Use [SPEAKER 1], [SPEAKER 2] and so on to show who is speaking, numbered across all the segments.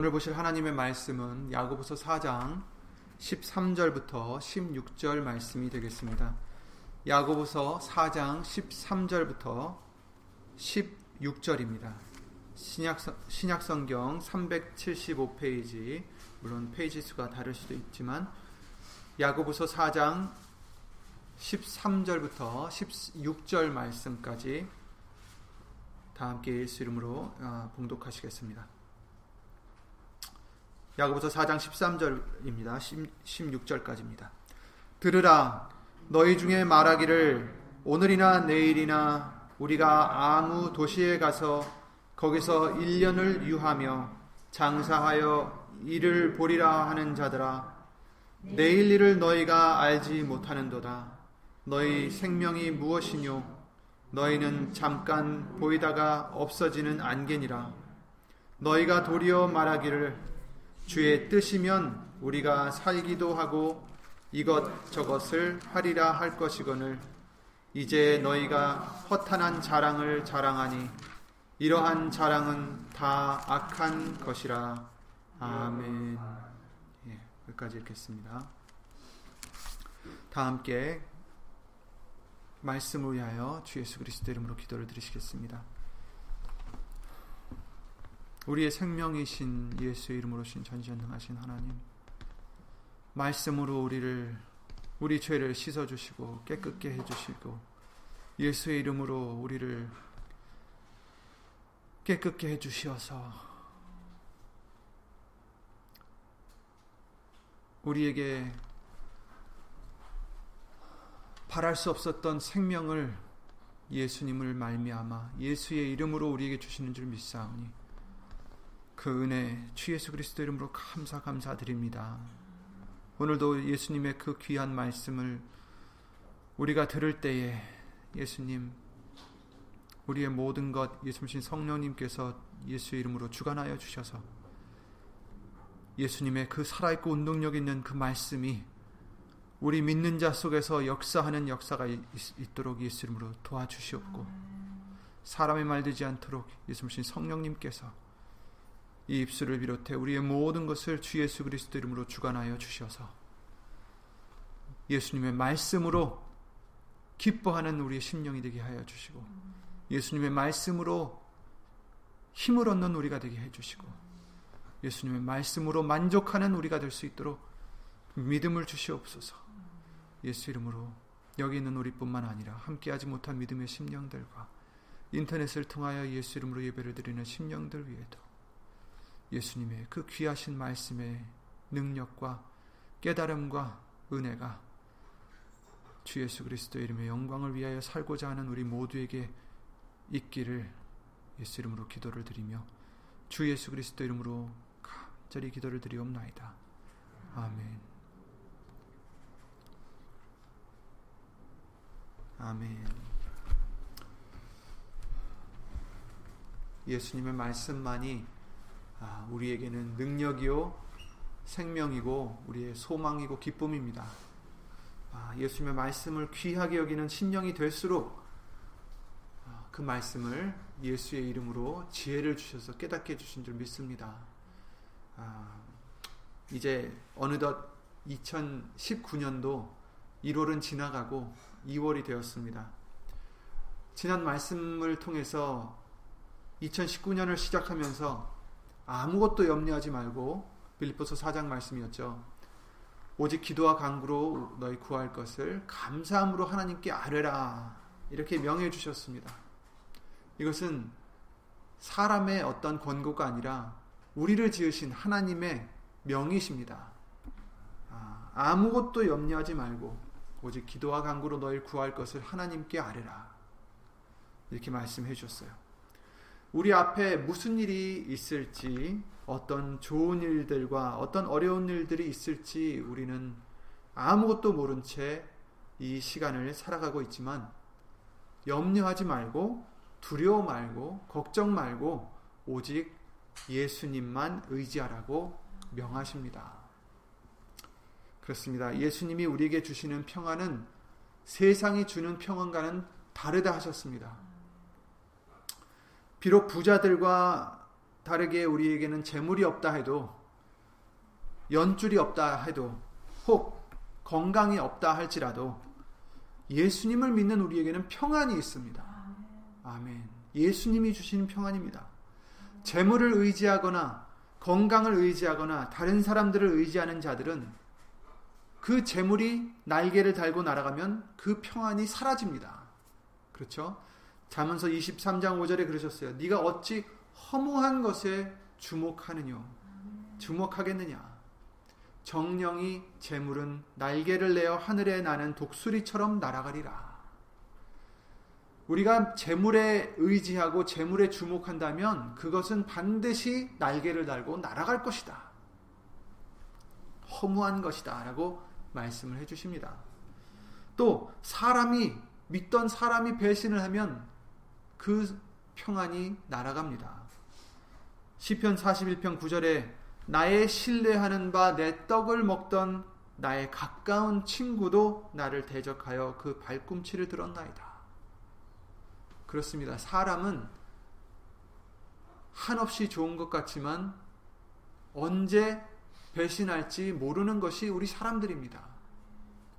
[SPEAKER 1] 오늘 보실 하나님의 말씀은 야고보서 4장 13절부터 16절 말씀이 되겠습니다. 야고보서 4장 13절부터 16절입니다. 신약, 신약성경 375페이지, 물론 페이지 수가 다를 수도 있지만, 야고보서 4장 13절부터 16절 말씀까지 다 함께 예수 이름으로 아, 봉독하시겠습니다. 야고보서 4장 13절입니다. 16절까지입니다. 들으라 너희 중에 말하기를 오늘이나 내일이나 우리가 아무 도시에 가서 거기서 1년을 유하며 장사하여 일을 보리라 하는 자들아 내일 일을 너희가 알지 못하는도다 너희 생명이 무엇이뇨 너희는 잠깐 보이다가 없어지는 안개니라 너희가 도리어 말하기를 주의 뜻이면 우리가 살기도 하고 이것 저것을 하리라 할 것이거늘 이제 너희가 허탄한 자랑을 자랑하니 이러한 자랑은 다 악한 것이라 아멘. 예, 여기까지 읽겠습니다. 다 함께 말씀을 위하여 주 예수 그리스도 이름으로 기도를 드리시겠습니다. 우리의 생명이신 예수의 이름으로 신 전지전능하신 하나님 말씀으로 우리를 우리 죄를 씻어 주시고 깨끗게 해 주시고 예수의 이름으로 우리를 깨끗게 해 주시어서 우리에게 바랄 수 없었던 생명을 예수님을 말미암아 예수의 이름으로 우리에게 주시는 줄 믿사오니 그 은혜 주 예수 그리스도 이름으로 감사 감사드립니다. 오늘도 예수님의 그 귀한 말씀을 우리가 들을 때에 예수님 우리의 모든 것 예수님 성령님께서 예수 이름으로 주관하여 주셔서 예수님의 그 살아있고 운동력 있는 그 말씀이 우리 믿는 자 속에서 역사하는 역사가 있도록 예수 이름으로 도와주시옵고 사람의 말 되지 않도록 예수님 성령님께서 이 입술을 비롯해 우리의 모든 것을 주 예수 그리스도 이름으로 주관하여 주셔서 예수님의 말씀으로 기뻐하는 우리의 심령이 되게 하여 주시고 예수님의 말씀으로 힘을 얻는 우리가 되게 해 주시고 예수님의 말씀으로 만족하는 우리가 될 수 있도록 믿음을 주시옵소서. 예수 이름으로 여기 있는 우리뿐만 아니라 함께하지 못한 믿음의 심령들과 인터넷을 통하여 예수 이름으로 예배를 드리는 심령들 위에도 예수님의 그 귀하신 말씀의 능력과 깨달음과 은혜가 주 예수 그리스도 이름의 영광을 위하여 살고자 하는 우리 모두에게 있기를 예수 이름으로 기도를 드리며 주 예수 그리스도 이름으로 간절히 기도를 드리옵나이다. 아멘. 아멘. 예수님의 말씀만이 아, 우리에게는 능력이요 생명이고 우리의 소망이고 기쁨입니다. 아, 예수님의 말씀을 귀하게 여기는 심령이 될수록 아, 그 말씀을 예수의 이름으로 지혜를 주셔서 깨닫게 해주신 줄 믿습니다. 이제 어느덧 2019년도 1월은 지나가고 2월이 되었습니다. 지난 말씀을 통해서 2019년을 시작하면서 아무것도 염려하지 말고 빌립보서 4장 말씀이었죠. 오직 기도와 간구로 너희 구할 것을 감사함으로 하나님께 아뢰라. 이렇게 명해 주셨습니다. 이것은 사람의 어떤 권고가 아니라 우리를 지으신 하나님의 명이십니다. 아, 아무것도 염려하지 말고 오직 기도와 간구로 너희 구할 것을 하나님께 아뢰라. 이렇게 말씀해 주셨어요. 우리 앞에 무슨 일이 있을지, 어떤 좋은 일들과 어떤 어려운 일들이 있을지 우리는 아무것도 모른 채 이 시간을 살아가고 있지만 염려하지 말고 두려워 말고 걱정 말고 오직 예수님만 의지하라고 명하십니다. 그렇습니다. 예수님이 우리에게 주시는 평안은 세상이 주는 평안과는 다르다 하셨습니다. 비록 부자들과 다르게 우리에게는 재물이 없다 해도 연줄이 없다 해도 혹 건강이 없다 할지라도 예수님을 믿는 우리에게는 평안이 있습니다. 아멘. 예수님이 주시는 평안입니다. 재물을 의지하거나 건강을 의지하거나 다른 사람들을 의지하는 자들은 그 재물이 날개를 달고 날아가면 그 평안이 사라집니다. 그렇죠? 잠언서 23장 5절에 그러셨어요. 네가 어찌 허무한 것에 주목하느냐? 주목하겠느냐? 정령이 재물은 날개를 내어 하늘에 나는 독수리처럼 날아가리라. 우리가 재물에 의지하고 재물에 주목한다면 그것은 반드시 날개를 달고 날아갈 것이다. 허무한 것이다. 라고 말씀을 해 주십니다. 또 사람이 믿던 사람이 배신을 하면 그 평안이 날아갑니다. 시편 41편 9절에 나의 신뢰하는 바 내 떡을 먹던 나의 가까운 친구도 나를 대적하여 그 발꿈치를 들었나이다. 그렇습니다. 사람은 한없이 좋은 것 같지만 언제 배신할지 모르는 것이 우리 사람들입니다.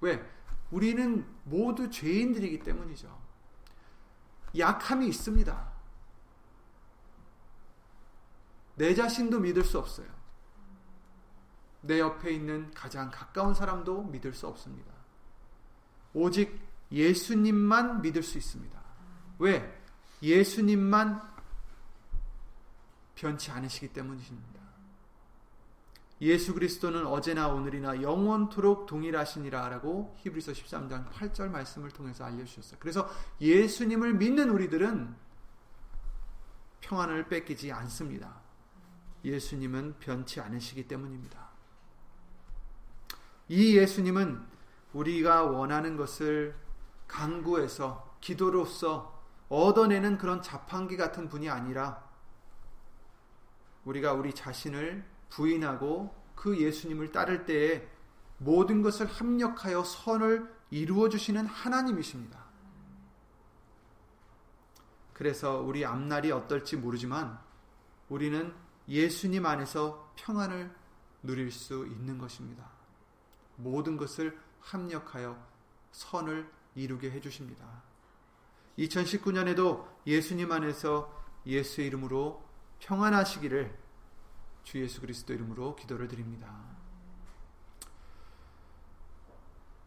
[SPEAKER 1] 왜? 우리는 모두 죄인들이기 때문이죠. 약함이 있습니다. 내 자신도 믿을 수 없어요. 내 옆에 있는 가장 가까운 사람도 믿을 수 없습니다. 오직 예수님만 믿을 수 있습니다. 왜? 예수님만 변치 않으시기 때문이십니다. 예수 그리스도는 어제나 오늘이나 영원토록 동일하시니라라고 히브리서 13장 8절 말씀을 통해서 알려주셨어요. 그래서 예수님을 믿는 우리들은 평안을 뺏기지 않습니다. 예수님은 변치 않으시기 때문입니다. 이 예수님은 우리가 원하는 것을 강구해서 기도로서 얻어내는 그런 자판기 같은 분이 아니라 우리가 우리 자신을 부인하고 그 예수님을 따를 때에 모든 것을 합력하여 선을 이루어 주시는 하나님이십니다. 그래서 우리 앞날이 어떨지 모르지만 우리는 예수님 안에서 평안을 누릴 수 있는 것입니다. 모든 것을 합력하여 선을 이루게 해 주십니다. 2019년에도 예수님 안에서 예수의 이름으로 평안하시기를 주 예수 그리스도 이름으로 기도를 드립니다.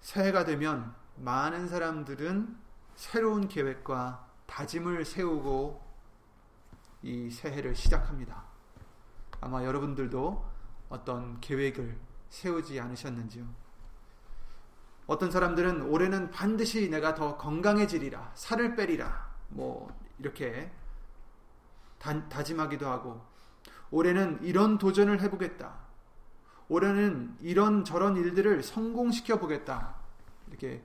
[SPEAKER 1] 새해가 되면 많은 사람들은 새로운 계획과 다짐을 세우고 이 새해를 시작합니다. 아마 여러분들도 어떤 계획을 세우지 않으셨는지요? 어떤 사람들은 올해는 반드시 내가 더 건강해지리라, 살을 빼리라, 뭐, 이렇게 다, 다짐하기도 하고, 올해는 이런 도전을 해보겠다. 올해는 이런 저런 일들을 성공시켜 보겠다. 이렇게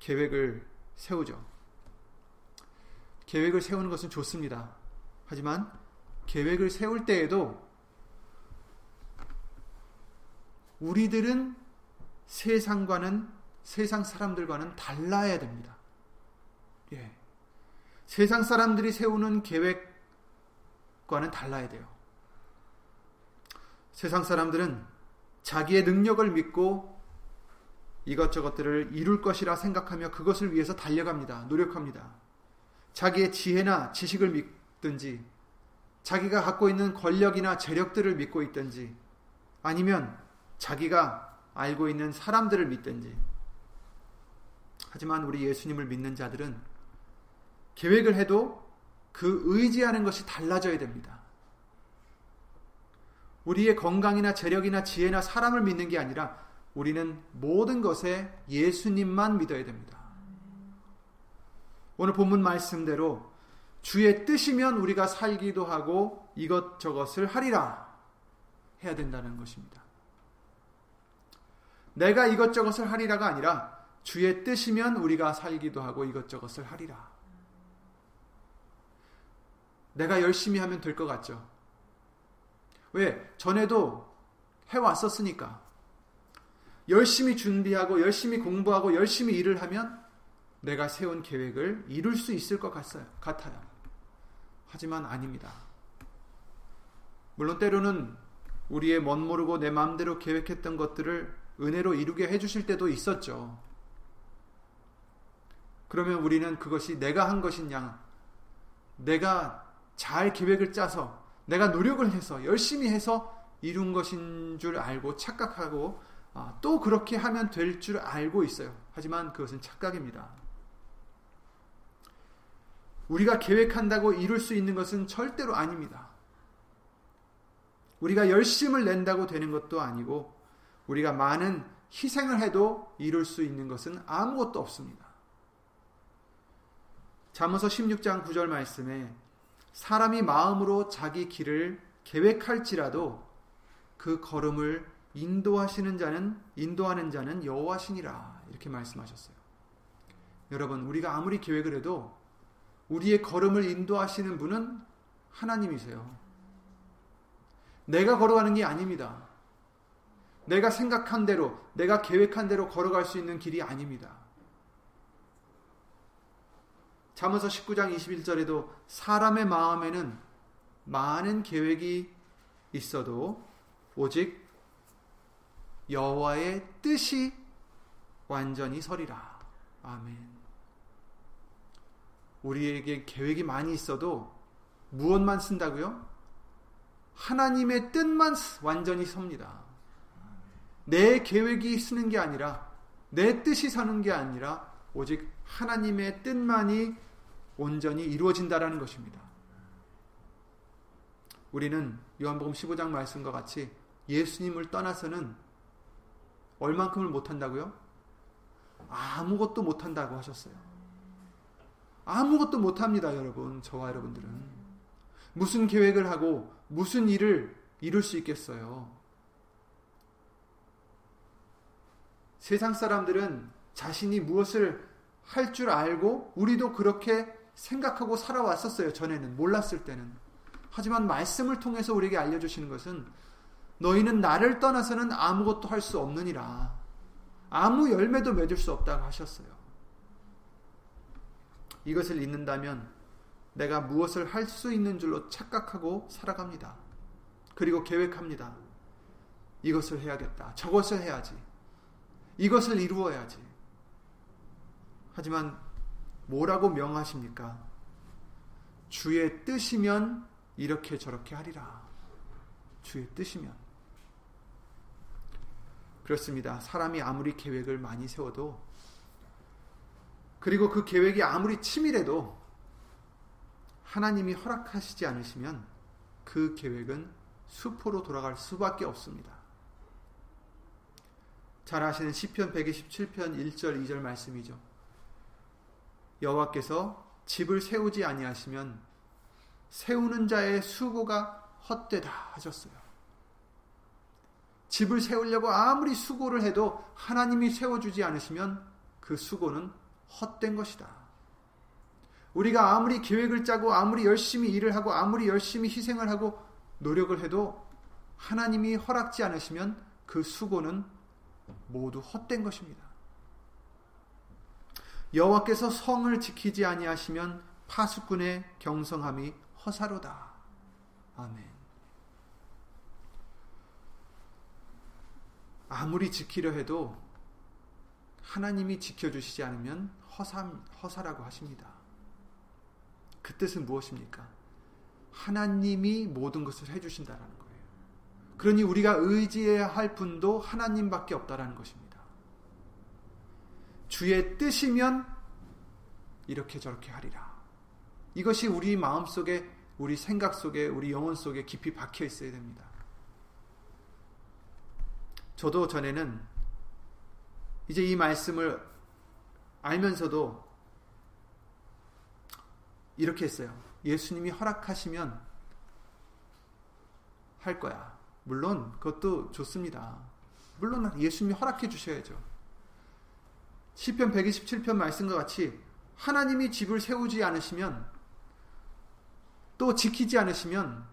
[SPEAKER 1] 계획을 세우죠. 계획을 세우는 것은 좋습니다. 하지만 계획을 세울 때에도 우리들은 세상과는 세상 사람들과는 달라야 됩니다. 예. 세상 사람들이 세우는 계획과는 달라야 돼요. 세상 사람들은 자기의 능력을 믿고 이것저것들을 이룰 것이라 생각하며 그것을 위해서 달려갑니다. 노력합니다. 자기의 지혜나 지식을 믿든지, 자기가 갖고 있는 권력이나 재력들을 믿고 있든지, 아니면 자기가 알고 있는 사람들을 믿든지. 하지만 우리 예수님을 믿는 자들은 계획을 해도 그 의지하는 것이 달라져야 됩니다. 우리의 건강이나 재력이나 지혜나 사람을 믿는 게 아니라 우리는 모든 것에 예수님만 믿어야 됩니다. 오늘 본문 말씀대로 주의 뜻이면 우리가 살기도 하고 이것저것을 하리라 해야 된다는 것입니다. 내가 이것저것을 하리라가 아니라 주의 뜻이면 우리가 살기도 하고 이것저것을 하리라. 내가 열심히 하면 될 것 같죠? 왜? 전에도 해왔었으니까. 열심히 준비하고, 열심히 공부하고, 열심히 일을 하면 내가 세운 계획을 이룰 수 있을 것 같아요. 하지만 아닙니다. 물론 때로는 우리의 멋 모르고 내 마음대로 계획했던 것들을 은혜로 이루게 해주실 때도 있었죠. 그러면 우리는 그것이 내가 한 것이냐, 내가 잘 계획을 짜서, 내가 노력을 해서, 열심히 해서 이룬 것인 줄 알고 착각하고, 아, 또 그렇게 하면 될 줄 알고 있어요. 하지만 그것은 착각입니다. 우리가 계획한다고 이룰 수 있는 것은 절대로 아닙니다. 우리가 열심을 낸다고 되는 것도 아니고 우리가 많은 희생을 해도 이룰 수 있는 것은 아무것도 없습니다. 잠언서 16장 9절 말씀에 사람이 마음으로 자기 길을 계획할지라도 그 걸음을 인도하시는 자는 인도하는 자는 여호와시니라 이렇게 말씀하셨어요. 여러분 우리가 아무리 계획을 해도 우리의 걸음을 인도하시는 분은 하나님이세요. 내가 걸어가는 게 아닙니다. 내가 생각한 대로, 내가 계획한 대로 걸어갈 수 있는 길이 아닙니다. 잠언서 19장 21절에도 사람의 마음에는 많은 계획이 있어도 오직 여호와의 뜻이 완전히 서리라. 아멘. 우리에게 계획이 많이 있어도 무엇만 쓴다고요? 하나님의 뜻만 완전히 섭니다. 내 계획이 쓰는 게 아니라 내 뜻이 서는 게 아니라 오직 하나님의 뜻만이 온전히 이루어진다라는 것입니다. 우리는 요한복음 15장 말씀과 같이 예수님을 떠나서는 얼만큼을 못한다고요? 아무것도 못한다고 하셨어요. 아무것도 못합니다, 여러분. 저와 여러분들은. 무슨 계획을 하고 무슨 일을 이룰 수 있겠어요? 세상 사람들은 자신이 무엇을 할 줄 알고 우리도 그렇게 생각하고 살아왔었어요. 전에는 몰랐을 때는. 하지만 말씀을 통해서 우리에게 알려주시는 것은 너희는 나를 떠나서는 아무것도 할 수 없느니라. 아무 열매도 맺을 수 없다고 하셨어요. 이것을 잊는다면 내가 무엇을 할 수 있는 줄로 착각하고 살아갑니다. 그리고 계획합니다. 이것을 해야겠다. 저것을 해야지. 이것을 이루어야지. 하지만 뭐라고 명하십니까? 주의 뜻이면 이렇게 저렇게 하리라. 주의 뜻이면. 그렇습니다. 사람이 아무리 계획을 많이 세워도 그리고 그 계획이 아무리 치밀해도 하나님이 허락하시지 않으시면 그 계획은 수포로 돌아갈 수밖에 없습니다. 잘 아시는 시편 127편 1절 2절 말씀이죠. 여호와께서 집을 세우지 아니하시면 세우는 자의 수고가 헛되다 하셨어요. 집을 세우려고 아무리 수고를 해도 하나님이 세워주지 않으시면 그 수고는 헛된 것이다. 우리가 아무리 계획을 짜고 아무리 열심히 일을 하고 아무리 열심히 희생을 하고 노력을 해도 하나님이 허락지 않으시면 그 수고는 모두 헛된 것입니다. 여호와께서 성을 지키지 아니하시면 파수꾼의 경성함이 허사로다. 아멘. 아무리 지키려 해도 하나님이 지켜주시지 않으면 허사, 허사라고 하십니다. 그 뜻은 무엇입니까? 하나님이 모든 것을 해주신다라는 거예요. 그러니 우리가 의지해야 할 분도 하나님밖에 없다라는 것입니다. 주의 뜻이면 이렇게 저렇게 하리라. 이것이 우리 마음 속에, 우리 생각 속에, 우리 영혼 속에 깊이 박혀 있어야 됩니다. 저도 전에는 이제 이 말씀을 알면서도 이렇게 했어요. 예수님이 허락하시면 할 거야. 물론 그것도 좋습니다. 물론 예수님이 허락해 주셔야죠. 시편 127편 말씀과 같이 하나님이 집을 세우지 않으시면 또 지키지 않으시면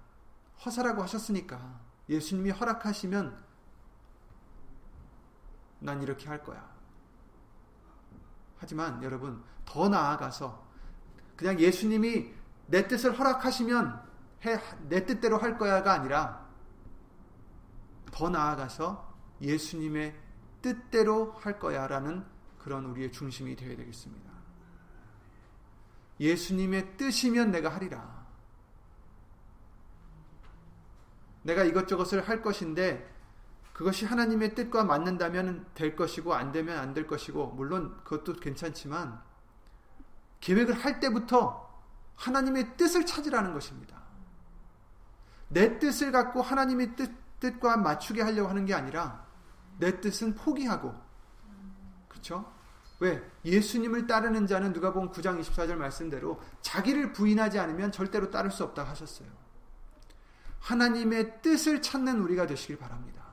[SPEAKER 1] 허사라고 하셨으니까 예수님이 허락하시면 난 이렇게 할 거야. 하지만 여러분 더 나아가서 그냥 예수님이 내 뜻을 허락하시면 해, 내 뜻대로 할 거야가 아니라 더 나아가서 예수님의 뜻대로 할 거야라는 그런 우리의 중심이 되어야 되겠습니다. 예수님의 뜻이면 내가 하리라. 내가 이것저것을 할 것인데 그것이 하나님의 뜻과 맞는다면 될 것이고 안 되면 안 될 것이고 물론 그것도 괜찮지만 계획을 할 때부터 하나님의 뜻을 찾으라는 것입니다. 내 뜻을 갖고 하나님의 뜻, 뜻과 맞추게 하려고 하는 게 아니라 내 뜻은 포기하고 그렇죠? 왜? 예수님을 따르는 자는 누가 본 9장 24절 말씀대로 자기를 부인하지 않으면 절대로 따를 수 없다 하셨어요. 하나님의 뜻을 찾는 우리가 되시길 바랍니다.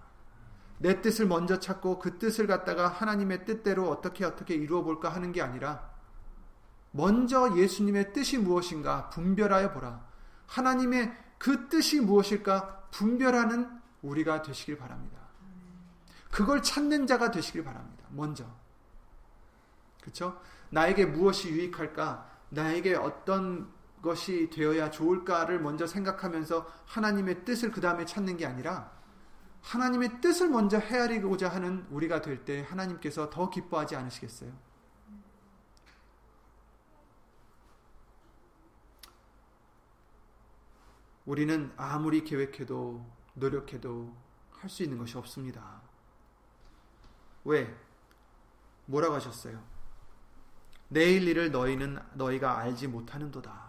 [SPEAKER 1] 내 뜻을 먼저 찾고 그 뜻을 갖다가 하나님의 뜻대로 어떻게 어떻게 이루어 볼까 하는 게 아니라 먼저 예수님의 뜻이 무엇인가 분별하여 보라. 하나님의 그 뜻이 무엇일까 분별하는 우리가 되시길 바랍니다. 그걸 찾는 자가 되시길 바랍니다. 먼저. 그렇죠? 나에게 무엇이 유익할까? 나에게 어떤 것이 되어야 좋을까를 먼저 생각하면서 하나님의 뜻을 그 다음에 찾는 게 아니라 하나님의 뜻을 먼저 헤아리고자 하는 우리가 될 때 하나님께서 더 기뻐하지 않으시겠어요? 우리는 아무리 계획해도 노력해도 할 수 있는 것이 없습니다. 왜? 뭐라고 하셨어요? 내일 일을 너희는 너희가 알지 못하는도다.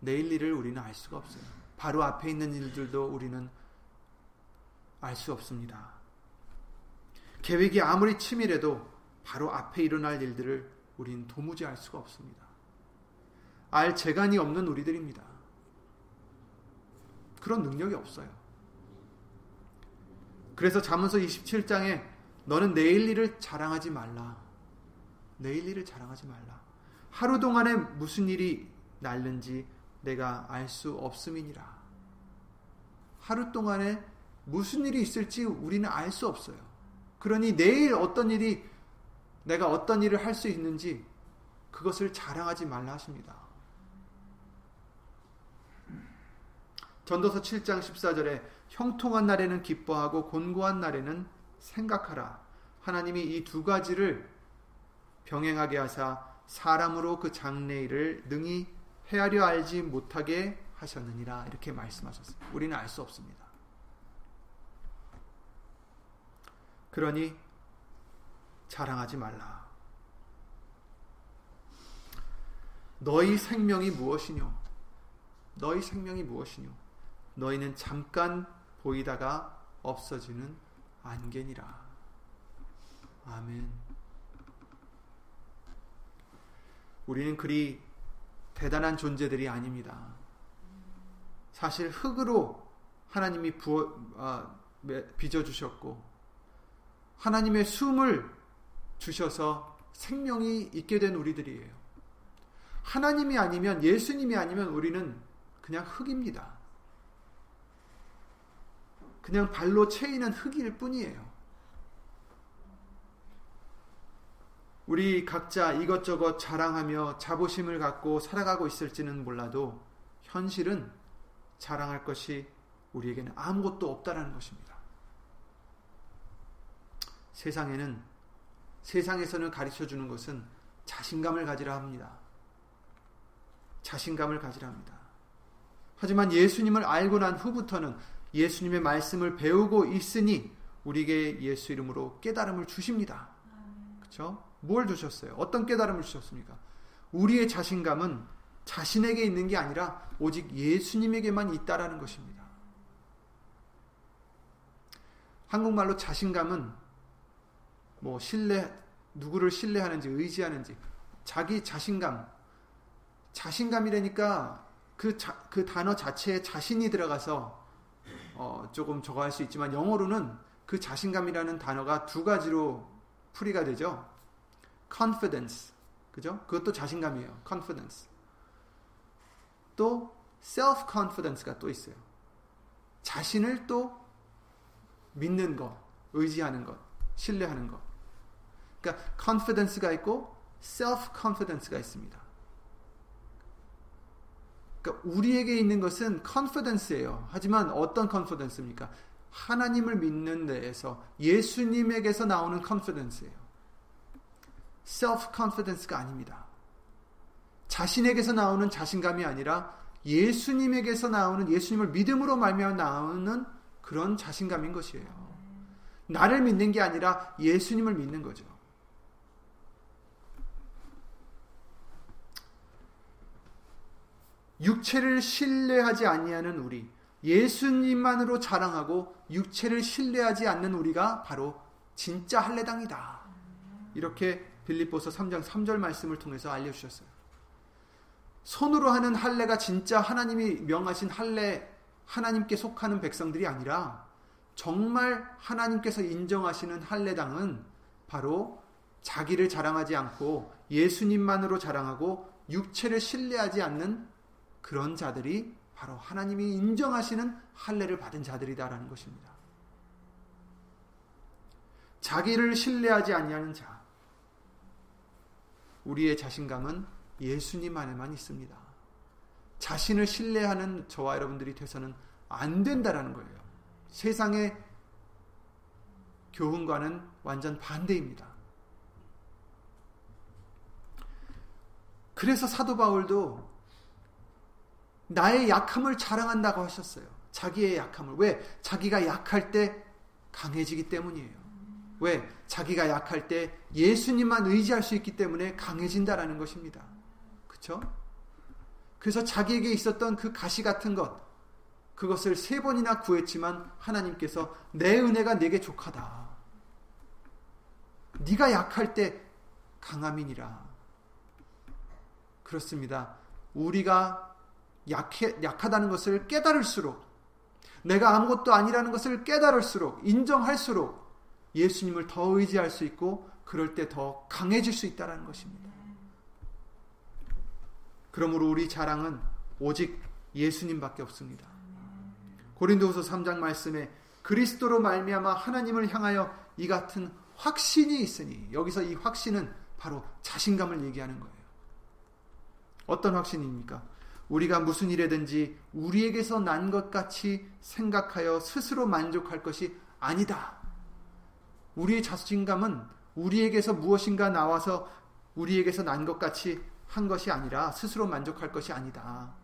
[SPEAKER 1] 내일 일을 우리는 알 수가 없어요. 바로 앞에 있는 일들도 우리는 알 수 없습니다. 계획이 아무리 치밀해도 바로 앞에 일어날 일들을 우린 도무지 알 수가 없습니다. 알 재간이 없는 우리들입니다. 그런 능력이 없어요. 그래서 잠언서 27장에 너는 내일 일을 자랑하지 말라. 내일 일을 자랑하지 말라. 하루 동안에 무슨 일이 날는지 내가 알 수 없음이니라. 하루 동안에 무슨 일이 있을지 우리는 알 수 없어요. 그러니 내일 어떤 일이 내가 어떤 일을 할 수 있는지 그것을 자랑하지 말라 하십니다. 전도서 7장 14절에 형통한 날에는 기뻐하고 곤고한 날에는 생각하라. 하나님이 이 두 가지를 병행하게 하사 사람으로 그 장래일을 능히 헤아려 알지 못하게 하셨느니라 이렇게 말씀하셨습니다. 우리는 알 수 없습니다. 그러니 자랑하지 말라. 너희 생명이 무엇이뇨? 너희 생명이 무엇이뇨? 너희는 잠깐 보이다가 없어지는 안개니라. 아멘. 우리는 그리 대단한 존재들이 아닙니다. 사실 흙으로 하나님이 부어, 아, 빚어주셨고, 하나님의 숨을 주셔서 생명이 있게 된 우리들이에요. 하나님이 아니면, 예수님이 아니면 우리는 그냥 흙입니다. 그냥 발로 채이는 흙일 뿐이에요. 우리 각자 이것저것 자랑하며 자부심을 갖고 살아가고 있을지는 몰라도 현실은 자랑할 것이 우리에게는 아무것도 없다라는 것입니다. 세상에는 세상에서는 가르쳐 주는 것은 자신감을 가지라 합니다. 자신감을 가지라 합니다. 하지만 예수님을 알고 난 후부터는 예수님의 말씀을 배우고 있으니 우리에게 예수 이름으로 깨달음을 주십니다. 그렇죠? 뭘 주셨어요? 어떤 깨달음을 주셨습니까? 우리의 자신감은 자신에게 있는 게 아니라 오직 예수님에게만 있다라는 것입니다. 한국말로 자신감은 뭐 신뢰 누구를 신뢰하는지 의지하는지 자기 자신감 자신감이라니까 그, 자, 그 단어 자체에 자신이 들어가서 어, 조금 저거 할 수 있지만 영어로는 그 자신감이라는 단어가 두 가지로 풀이가 되죠. Confidence. 그죠? 그것도 자신감이에요. confidence. 또 self confidence가 또 있어요. 자신을 또 믿는 것, 의지하는 것, 신뢰하는 것. 그러니까 confidence가 있고 self confidence가 있습니다. 그러니까 우리에게 있는 것은 confidence예요. 하지만 어떤 confidence입니까? 하나님을 믿는 데에서 예수님에게서 나오는 confidence예요. Self confidence가 아닙니다. 자신에게서 나오는 자신감이 아니라 예수님에게서 나오는 예수님을 믿음으로 말미암아 나오는 그런 자신감인 것이에요. 나를 믿는 게 아니라 예수님을 믿는 거죠. 육체를 신뢰하지 아니하는 우리, 예수님만으로 자랑하고 육체를 신뢰하지 않는 우리가 바로 진짜 할례당이다. 이렇게 빌립보서 3장 3절 말씀을 통해서 알려주셨어요. 손으로 하는 할례가 진짜 하나님이 명하신 할례, 하나님께 속하는 백성들이 아니라 정말 하나님께서 인정하시는 할례당은 바로 자기를 자랑하지 않고 예수님만으로 자랑하고 육체를 신뢰하지 않는 그런 자들이 바로 하나님이 인정하시는 할례를 받은 자들이다라는 것입니다. 자기를 신뢰하지 아니하는 자. 우리의 자신감은 예수님 안에만 있습니다. 자신을 신뢰하는 저와 여러분들이 돼서는 안 된다라는 거예요. 세상의 교훈과는 완전 반대입니다. 그래서 사도 바울도 나의 약함을 자랑한다고 하셨어요. 자기의 약함을. 왜? 자기가 약할 때 강해지기 때문이에요. 왜? 자기가 약할 때 예수님만 의지할 수 있기 때문에 강해진다라는 것입니다. 그쵸? 그래서 자기에게 있었던 그 가시 같은 것, 그것을 세 번이나 구했지만 하나님께서 내 은혜가 내게 족하다. 네가 약할 때 강함이니라. 그렇습니다. 우리가 약해, 약하다는 것을 깨달을수록 내가 아무것도 아니라는 것을 깨달을수록 인정할수록 예수님을 더 의지할 수 있고 그럴 때 더 강해질 수 있다는 것입니다. 그러므로 우리 자랑은 오직 예수님밖에 없습니다. 고린도후서 3장 말씀에 그리스도로 말미암아 하나님을 향하여 이 같은 확신이 있으니 여기서 이 확신은 바로 자신감을 얘기하는 거예요. 어떤 확신입니까? 우리가 무슨 일에든지 우리에게서 난 것 같이 생각하여 스스로 만족할 것이 아니다. 우리의 자신감은 우리에게서 무엇인가 나와서 우리에게서 난 것 같이 한 것이 아니라 스스로 만족할 것이 아니다.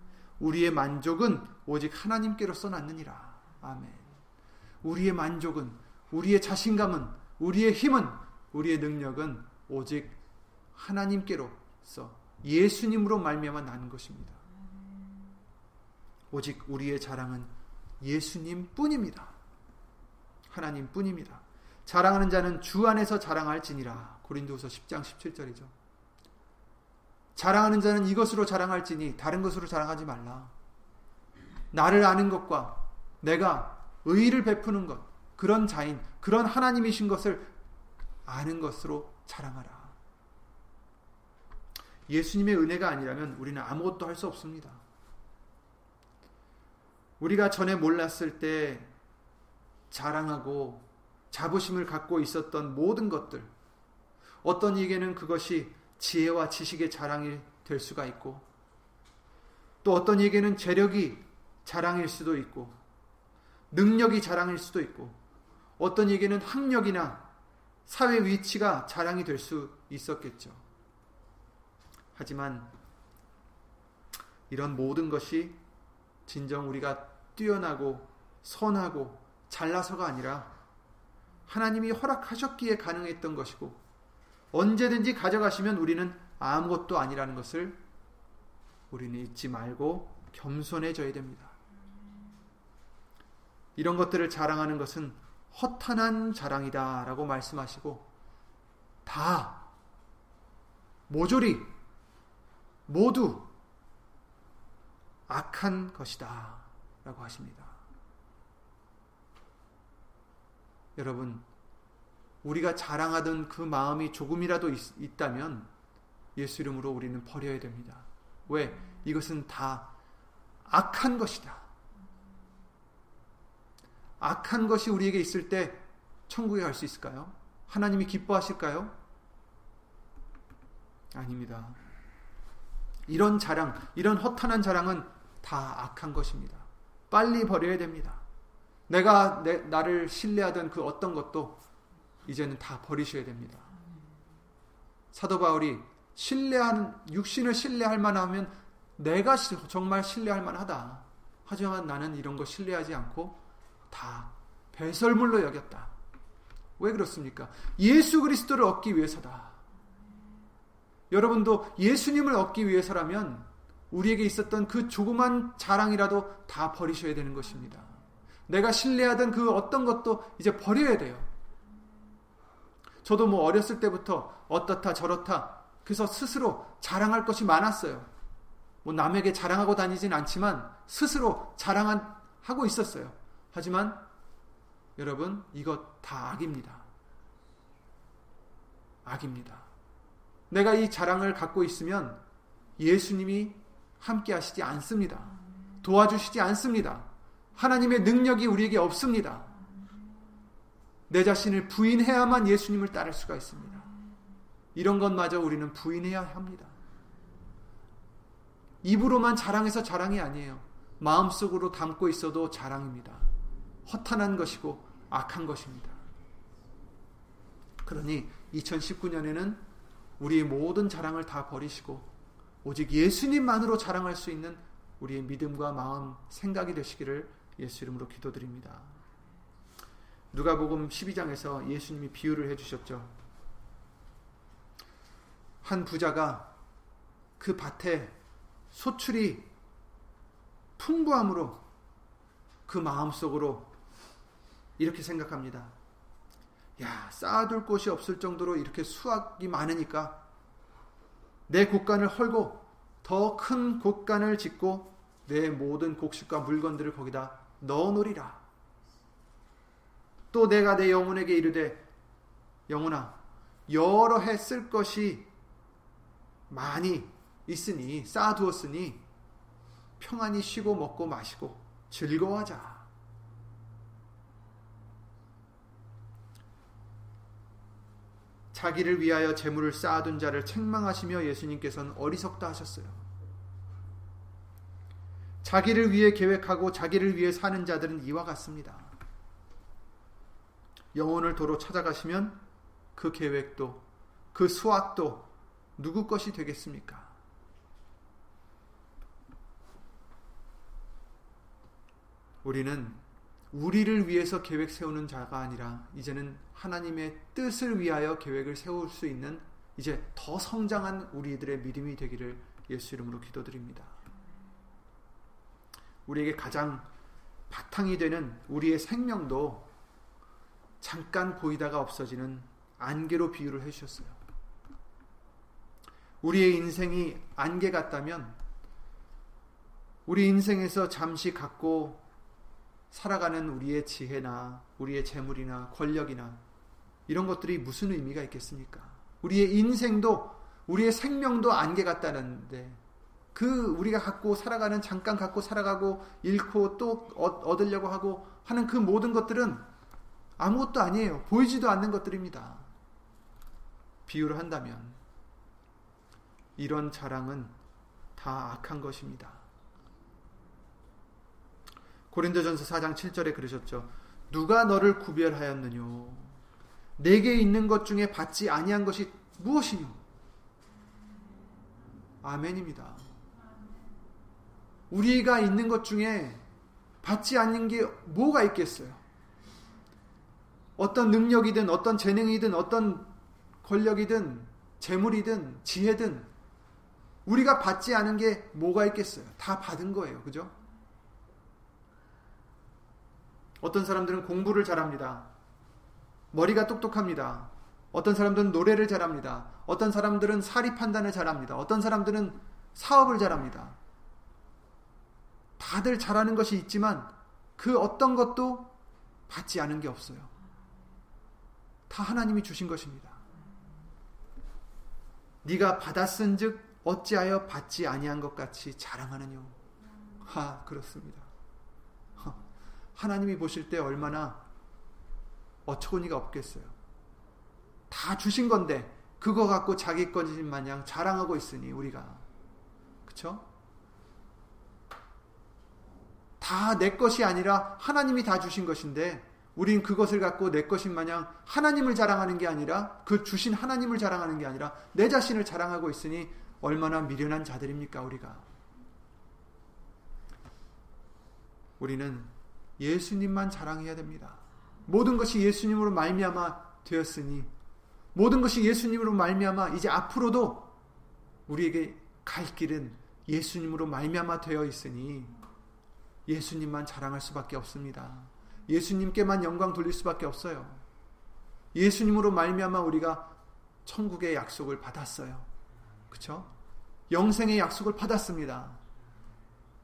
[SPEAKER 1] 우리의 만족은 오직 하나님께로서 났느니라. 아멘. 우리의 만족은, 우리의 자신감은, 우리의 힘은, 우리의 능력은 오직 하나님께로서 예수님으로 말미암아 나는 것입니다. 오직 우리의 자랑은 예수님 뿐입니다. 하나님 뿐입니다. 자랑하는 자는 주 안에서 자랑할지니라. 고린도후서 10장 17절이죠. 자랑하는 자는 이것으로 자랑할지니 다른 것으로 자랑하지 말라. 나를 아는 것과 내가 의를 베푸는 것, 그런 자인, 그런 하나님이신 것을 아는 것으로 자랑하라. 예수님의 은혜가 아니라면 우리는 아무것도 할 수 없습니다. 우리가 전에 몰랐을 때 자랑하고 자부심을 갖고 있었던 모든 것들, 어떤 이에게는 그것이 지혜와 지식의 자랑이 될 수가 있고, 또 어떤 이에게는 재력이 자랑일 수도 있고, 능력이 자랑일 수도 있고, 어떤 이에게는 학력이나 사회 위치가 자랑이 될 수 있었겠죠. 하지만 이런 모든 것이 진정 우리가 뛰어나고 선하고 잘나서가 아니라 하나님이 허락하셨기에 가능했던 것이고 언제든지 가져가시면 우리는 아무것도 아니라는 것을 우리는 잊지 말고 겸손해져야 됩니다. 이런 것들을 자랑하는 것은 허탄한 자랑이다 라고 말씀하시고 다 모조리 모두 악한 것이다 라고 하십니다. 여러분, 우리가 자랑하던 그 마음이 조금이라도 있, 다면 예수 이름으로 우리는 버려야 됩니다. 왜? 이것은 다 악한 것이다. 악한 것이 우리에게 있을 때 천국에 갈 수 있을까요? 하나님이 기뻐하실까요? 아닙니다. 이런 자랑, 이런 허탄한 자랑은 다 악한 것입니다. 빨리 버려야 됩니다. 내가 내, 나를 신뢰하던 그 어떤 것도 이제는 다 버리셔야 됩니다. 사도 바울이 신뢰하는 육신을 신뢰할 만하면 내가 정말 신뢰할 만하다. 하지만 나는 이런 거 신뢰하지 않고 다 배설물로 여겼다. 왜 그렇습니까? 예수 그리스도를 얻기 위해서다. 여러분도 예수님을 얻기 위해서라면 우리에게 있었던 그 조그만 자랑이라도 다 버리셔야 되는 것입니다. 내가 신뢰하던 그 어떤 것도 이제 버려야 돼요. 저도 뭐 어렸을 때부터 어떻다 저렇다 그래서 스스로 자랑할 것이 많았어요. 뭐 남에게 자랑하고 다니진 않지만 스스로 자랑하고 있었어요. 하지만 여러분 이것 다 악입니다. 악입니다. 내가 이 자랑을 갖고 있으면 예수님이 함께 하시지 않습니다. 도와주시지 않습니다. 하나님의 능력이 우리에게 없습니다. 내 자신을 부인해야만 예수님을 따를 수가 있습니다. 이런 것마저 우리는 부인해야 합니다. 입으로만 자랑해서 자랑이 아니에요. 마음속으로 담고 있어도 자랑입니다. 허탄한 것이고 악한 것입니다. 그러니 2019년에는 우리의 모든 자랑을 다 버리시고 오직 예수님만으로 자랑할 수 있는 우리의 믿음과 마음, 생각이 되시기를 예수 이름으로 기도드립니다. 누가복음 12장에서 예수님이 비유를 해 주셨죠. 한 부자가 그 밭에 소출이 풍부함으로 그 마음속으로 이렇게 생각합니다. 야, 쌓아둘 곳이 없을 정도로 이렇게 수확이 많으니까 내 곡간을 헐고 더큰 곡간을 짓고 내 모든 곡식과 물건들을 거기다 넣어 놓으리라. 또 내가 내 영혼에게 이르되 영혼아 여러 해 쓸 것이 많이 있으니 쌓아두었으니 평안히 쉬고 먹고 마시고 즐거워하자. 자기를 위하여 재물을 쌓아둔 자를 책망하시며 예수님께서는 어리석다 하셨어요. 자기를 위해 계획하고 자기를 위해 사는 자들은 이와 같습니다. 영혼을 도로 찾아가시면 그 계획도 그 수확도 누구 것이 되겠습니까? 우리는 우리를 위해서 계획 세우는 자가 아니라 이제는 하나님의 뜻을 위하여 계획을 세울 수 있는 이제 더 성장한 우리들의 믿음이 되기를 예수 이름으로 기도드립니다. 우리에게 가장 바탕이 되는 우리의 생명도 잠깐 보이다가 없어지는 안개로 비유를 해주셨어요. 우리의 인생이 안개 같다면 우리 인생에서 잠시 갖고 살아가는 우리의 지혜나 우리의 재물이나 권력이나 이런 것들이 무슨 의미가 있겠습니까? 우리의 인생도 우리의 생명도 안개 같다는데 그 우리가 갖고 살아가는 잠깐 갖고 살아가고 잃고 또 얻으려고 하고 하는 그 모든 것들은 아무것도 아니에요. 보이지도 않는 것들입니다. 비유를 한다면 이런 자랑은 다 악한 것입니다. 고린도전서 4장 7절에 그러셨죠. 누가 너를 구별하였느뇨? 내게 있는 것 중에 받지 아니한 것이 무엇이뇨? 아멘입니다. 우리가 있는 것 중에 받지 않는 게 뭐가 있겠어요? 어떤 능력이든 어떤 재능이든 어떤 권력이든 재물이든 지혜든 우리가 받지 않은 게 뭐가 있겠어요? 다 받은 거예요. 그죠? 어떤 사람들은 공부를 잘합니다. 머리가 똑똑합니다. 어떤 사람들은 노래를 잘합니다. 어떤 사람들은 사리 판단을 잘합니다. 어떤 사람들은 사업을 잘합니다. 다들 잘하는 것이 있지만 그 어떤 것도 받지 않은 게 없어요. 다 하나님이 주신 것입니다. 네가 받았은즉 어찌하여 받지 아니한 것 같이 자랑하느뇨? 하 그렇습니다. 하나님이 보실 때 얼마나 어처구니가 없겠어요. 다 주신 건데 그거 갖고 자기 것인 마냥 자랑하고 있으니 우리가 그쵸? 다 내 것이 아니라 하나님이 다 주신 것인데 우린 그것을 갖고 내 것인 마냥 하나님을 자랑하는 게 아니라 그 주신 하나님을 자랑하는 게 아니라 내 자신을 자랑하고 있으니 얼마나 미련한 자들입니까 우리가 우리는 예수님만 자랑해야 됩니다. 모든 것이 예수님으로 말미암아 되었으니 모든 것이 예수님으로 말미암아 이제 앞으로도 우리에게 갈 길은 예수님으로 말미암아 되어 있으니 예수님만 자랑할 수밖에 없습니다. 예수님께만 영광 돌릴 수밖에 없어요. 예수님으로 말미암아 우리가 천국의 약속을 받았어요. 그렇죠? 영생의 약속을 받았습니다.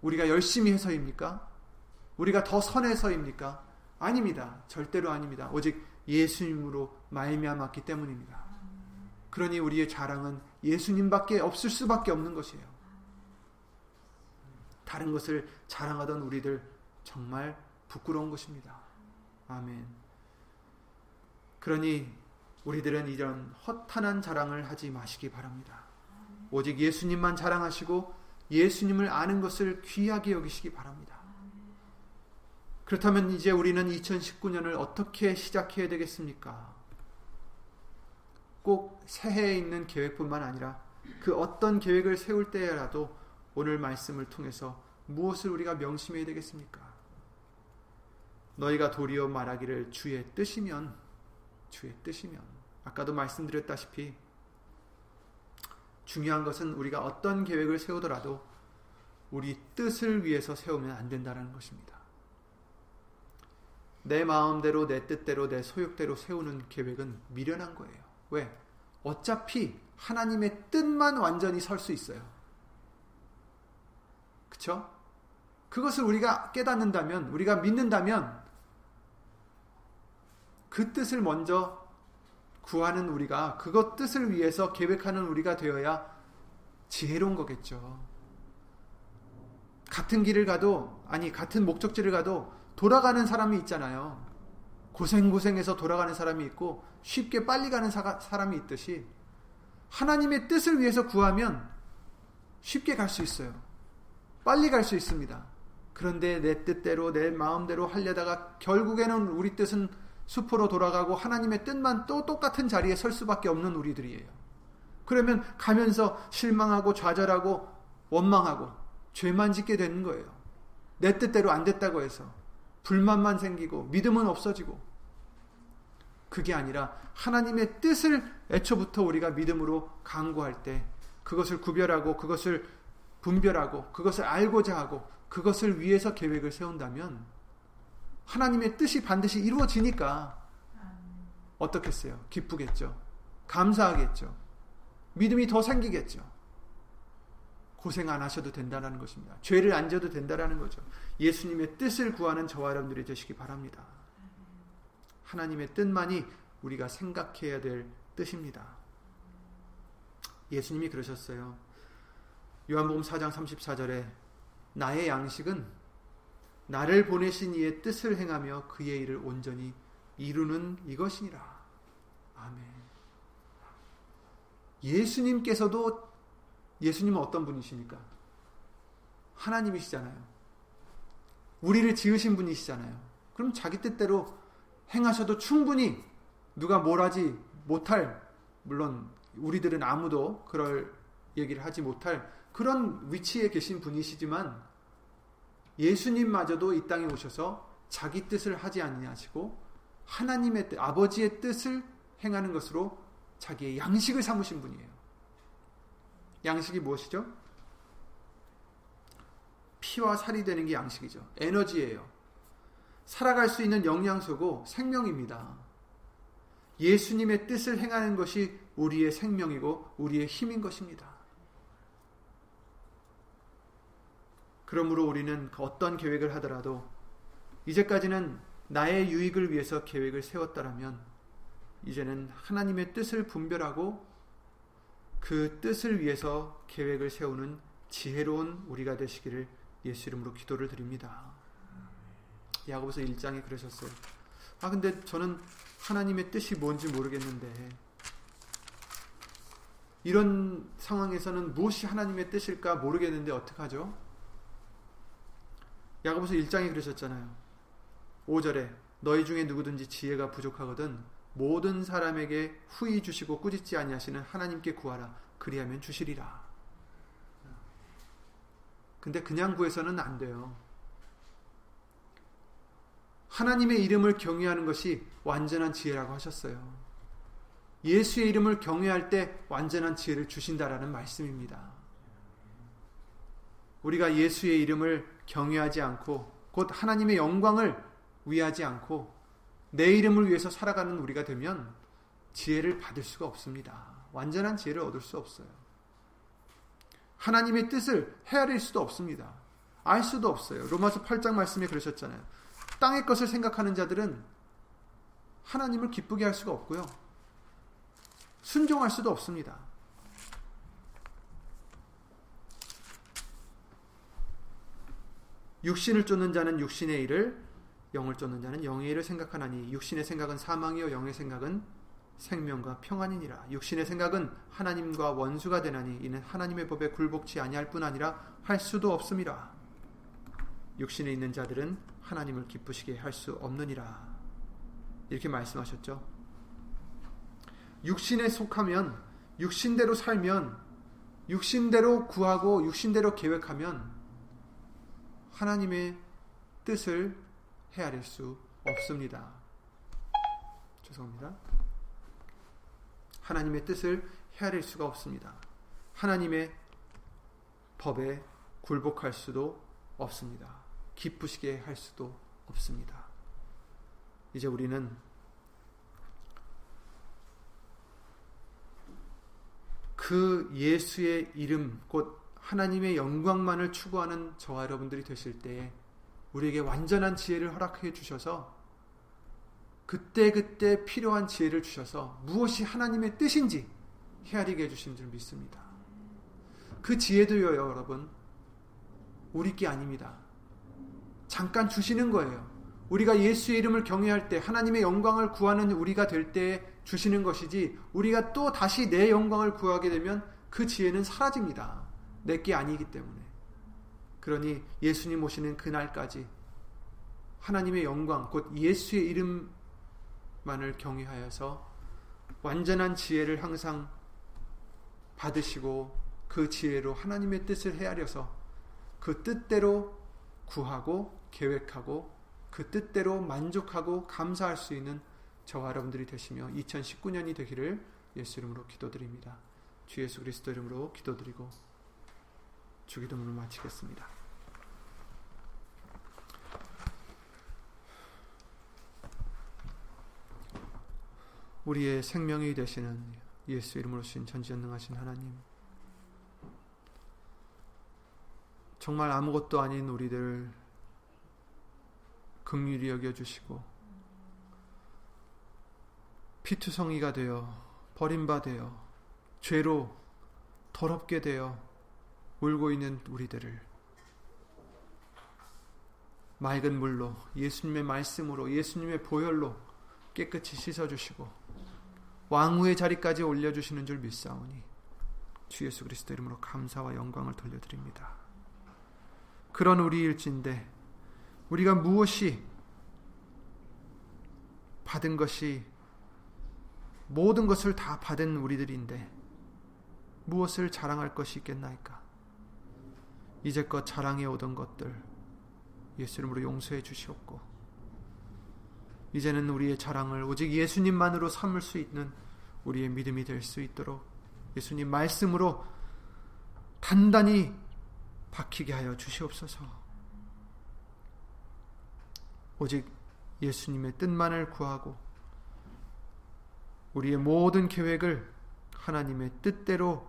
[SPEAKER 1] 우리가 열심히 해서입니까? 우리가 더 선해서입니까? 아닙니다. 절대로 아닙니다. 오직 예수님으로 말미암았기 때문입니다. 그러니 우리의 자랑은 예수님밖에 없을 수밖에 없는 것이에요. 다른 것을 자랑하던 우리들 정말 부끄러운 것입니다. 아멘. 그러니 우리들은 이런 허탄한 자랑을 하지 마시기 바랍니다. 오직 예수님만 자랑하시고 예수님을 아는 것을 귀하게 여기시기 바랍니다. 그렇다면 이제 우리는 2019년을 어떻게 시작해야 되겠습니까? 꼭 새해에 있는 계획뿐만 아니라 그 어떤 계획을 세울 때라도 오늘 말씀을 통해서 무엇을 우리가 명심해야 되겠습니까? 너희가 도리어 말하기를 주의 뜻이면 주의 뜻이면 아까도 말씀드렸다시피 중요한 것은 우리가 어떤 계획을 세우더라도 우리 뜻을 위해서 세우면 안 된다는 것입니다. 내 마음대로 내 뜻대로 내 소욕대로 세우는 계획은 미련한 거예요. 왜? 어차피 하나님의 뜻만 완전히 설 수 있어요. 그쵸? 그것을 우리가 깨닫는다면, 우리가 믿는다면, 그 뜻을 먼저 구하는 우리가, 그것 뜻을 위해서 계획하는 우리가 되어야 지혜로운 거겠죠. 같은 길을 가도, 아니, 같은 목적지를 가도 돌아가는 사람이 있잖아요. 고생고생해서 돌아가는 사람이 있고, 쉽게 빨리 가는 사람이 있듯이, 하나님의 뜻을 위해서 구하면 쉽게 갈 수 있어요. 빨리 갈 수 있습니다. 그런데 내 뜻대로 내 마음대로 하려다가 결국에는 우리 뜻은 수포로 돌아가고 하나님의 뜻만 또 똑같은 자리에 설 수밖에 없는 우리들이에요. 그러면 가면서 실망하고 좌절하고 원망하고 죄만 짓게 되는 거예요. 내 뜻대로 안 됐다고 해서 불만만 생기고 믿음은 없어지고 그게 아니라 하나님의 뜻을 애초부터 우리가 믿음으로 강구할 때 그것을 구별하고 그것을 분별하고 그것을 알고자 하고 그것을 위해서 계획을 세운다면 하나님의 뜻이 반드시 이루어지니까 어떻겠어요? 기쁘겠죠. 감사하겠죠. 믿음이 더 생기겠죠. 고생 안 하셔도 된다는 것입니다. 죄를 안 져도 된다는 거죠. 예수님의 뜻을 구하는 저와 여러분들이 되시기 바랍니다. 하나님의 뜻만이 우리가 생각해야 될 뜻입니다. 예수님이 그러셨어요. 요한복음 4장 34절에 나의 양식은 나를 보내신 이의 뜻을 행하며 그의 일을 온전히 이루는 이것이니라. 아멘. 예수님께서도 예수님은 어떤 분이십니까? 하나님이시잖아요. 우리를 지으신 분이시잖아요. 그럼 자기 뜻대로 행하셔도 충분히 누가 뭘 하지 못할 물론 우리들은 아무도 그럴 얘기를 하지 못할 그런 위치에 계신 분이시지만 예수님마저도 이 땅에 오셔서 자기 뜻을 하지 아니하시고 하나님의 뜻, 아버지의 뜻을 행하는 것으로 자기의 양식을 삼으신 분이에요. 양식이 무엇이죠? 피와 살이 되는 게 양식이죠. 에너지예요. 살아갈 수 있는 영양소고 생명입니다. 예수님의 뜻을 행하는 것이 우리의 생명이고 우리의 힘인 것입니다. 그러므로 우리는 어떤 계획을 하더라도 이제까지는 나의 유익을 위해서 계획을 세웠다라면 이제는 하나님의 뜻을 분별하고 그 뜻을 위해서 계획을 세우는 지혜로운 우리가 되시기를 예수 이름으로 기도를 드립니다. 야고보서 1장에 그러셨어요. 아 근데 저는 하나님의 뜻이 뭔지 모르겠는데 이런 상황에서는 무엇이 하나님의 뜻일까 모르겠는데 어떡하죠? 야고보서 1장에 그러셨잖아요. 5절에 너희 중에 누구든지 지혜가 부족하거든 모든 사람에게 후히 주시고 꾸짖지 아니하시는 하나님께 구하라 그리하면 주시리라. 근데 그냥 구해서는 안 돼요. 하나님의 이름을 경외하는 것이 완전한 지혜라고 하셨어요. 예수의 이름을 경외할 때 완전한 지혜를 주신다라는 말씀입니다. 우리가 예수의 이름을 경외하지 않고 곧 하나님의 영광을 위하지 않고 내 이름을 위해서 살아가는 우리가 되면 지혜를 받을 수가 없습니다. 완전한 지혜를 얻을 수 없어요. 하나님의 뜻을 헤아릴 수도 없습니다. 알 수도 없어요. 로마서 8장 말씀에 그러셨잖아요. 땅의 것을 생각하는 자들은 하나님을 기쁘게 할 수가 없고요. 순종할 수도 없습니다. 육신을 쫓는 자는 육신의 일을 영을 쫓는 자는 영의 일을 생각하나니 육신의 생각은 사망이요 영의 생각은 생명과 평안이니라. 육신의 생각은 하나님과 원수가 되나니 이는 하나님의 법에 굴복치 아니할 뿐 아니라 할 수도 없음이라 육신에 있는 자들은 하나님을 기쁘시게 할 수 없느니라. 이렇게 말씀하셨죠? 육신에 속하면 육신대로 살면 육신대로 구하고 육신대로 계획하면 하나님의 뜻을 헤아릴 수 없습니다. 죄송합니다. 하나님의 뜻을 헤아릴 수가 없습니다. 하나님의 법에 굴복할 수도 없습니다. 기쁘시게 할 수도 없습니다. 이제 우리는 그 예수의 이름, 곧 하나님의 영광만을 추구하는 저와 여러분들이 되실 때에 우리에게 완전한 지혜를 허락해 주셔서 그때 그때 필요한 지혜를 주셔서 무엇이 하나님의 뜻인지 헤아리게 해주신 줄 믿습니다. 그 지혜도요, 여러분, 우리 게 아닙니다. 잠깐 주시는 거예요. 우리가 예수의 이름을 경외할 때 하나님의 영광을 구하는 우리가 될 때 주시는 것이지 우리가 또 다시 내 영광을 구하게 되면 그 지혜는 사라집니다. 내게 아니기 때문에. 그러니 예수님 오시는 그날까지 하나님의 영광, 곧 예수의 이름만을 경외하여서 완전한 지혜를 항상 받으시고 그 지혜로 하나님의 뜻을 헤아려서 그 뜻대로 구하고 계획하고 그 뜻대로 만족하고 감사할 수 있는 저와 여러분들이 되시며 2019년이 되기를 예수 이름으로 기도드립니다. 주 예수 그리스도 이름으로 기도드리고 주기도문을 마치겠습니다. 우리의 생명이 되시는 예수 이름으로 신 전지전능하신 하나님 정말 아무것도 아닌 우리들 극률이 여겨주시고 피투성이가 되어 버림받되어 죄로 더럽게 되어 울고 있는 우리들을 맑은 물로 예수님의 말씀으로 예수님의 보혈로 깨끗이 씻어주시고 왕후의 자리까지 올려주시는 줄 믿사오니 주 예수 그리스도 이름으로 감사와 영광을 돌려드립니다. 그런 우리일진데 우리가 무엇이 받은 것이 모든 것을 다 받은 우리들인데 무엇을 자랑할 것이 있겠나이까? 이제껏 자랑해 오던 것들 예수 이름으로 용서해 주시옵고 이제는 우리의 자랑을 오직 예수님만으로 삼을 수 있는 우리의 믿음이 될 수 있도록 예수님 말씀으로 단단히 박히게 하여 주시옵소서. 오직 예수님의 뜻만을 구하고 우리의 모든 계획을 하나님의 뜻대로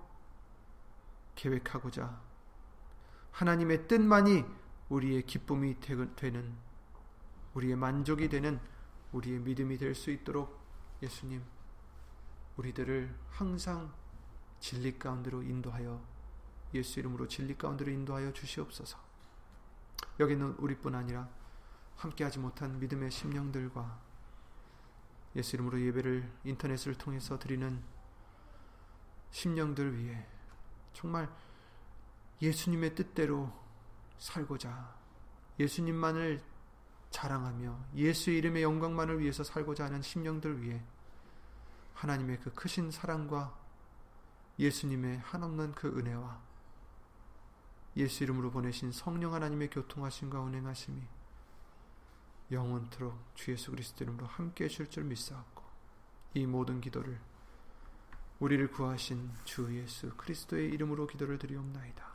[SPEAKER 1] 계획하고자 하나님의 뜻만이 우리의 기쁨이 되는 우리의 만족이 되는 우리의 믿음이 될 수 있도록 예수님 우리들을 항상 진리 가운데로 인도하여 예수 이름으로 진리 가운데로 인도하여 주시옵소서. 여기는 우리뿐 아니라 함께하지 못한 믿음의 심령들과 예수 이름으로 예배를 인터넷을 통해서 드리는 심령들 위해 정말 예수님의 뜻대로 살고자 예수님만을 자랑하며 예수의 이름의 영광만을 위해서 살고자 하는 심령들 위해 하나님의 그 크신 사랑과 예수님의 한없는 그 은혜와 예수 이름으로 보내신 성령 하나님의 교통하심과 운행하심이 영원토록 주 예수 그리스도 이름으로 함께 하실 줄 믿사옵고 이 모든 기도를 우리를 구하신 주 예수 그리스도의 이름으로 기도를 드리옵나이다.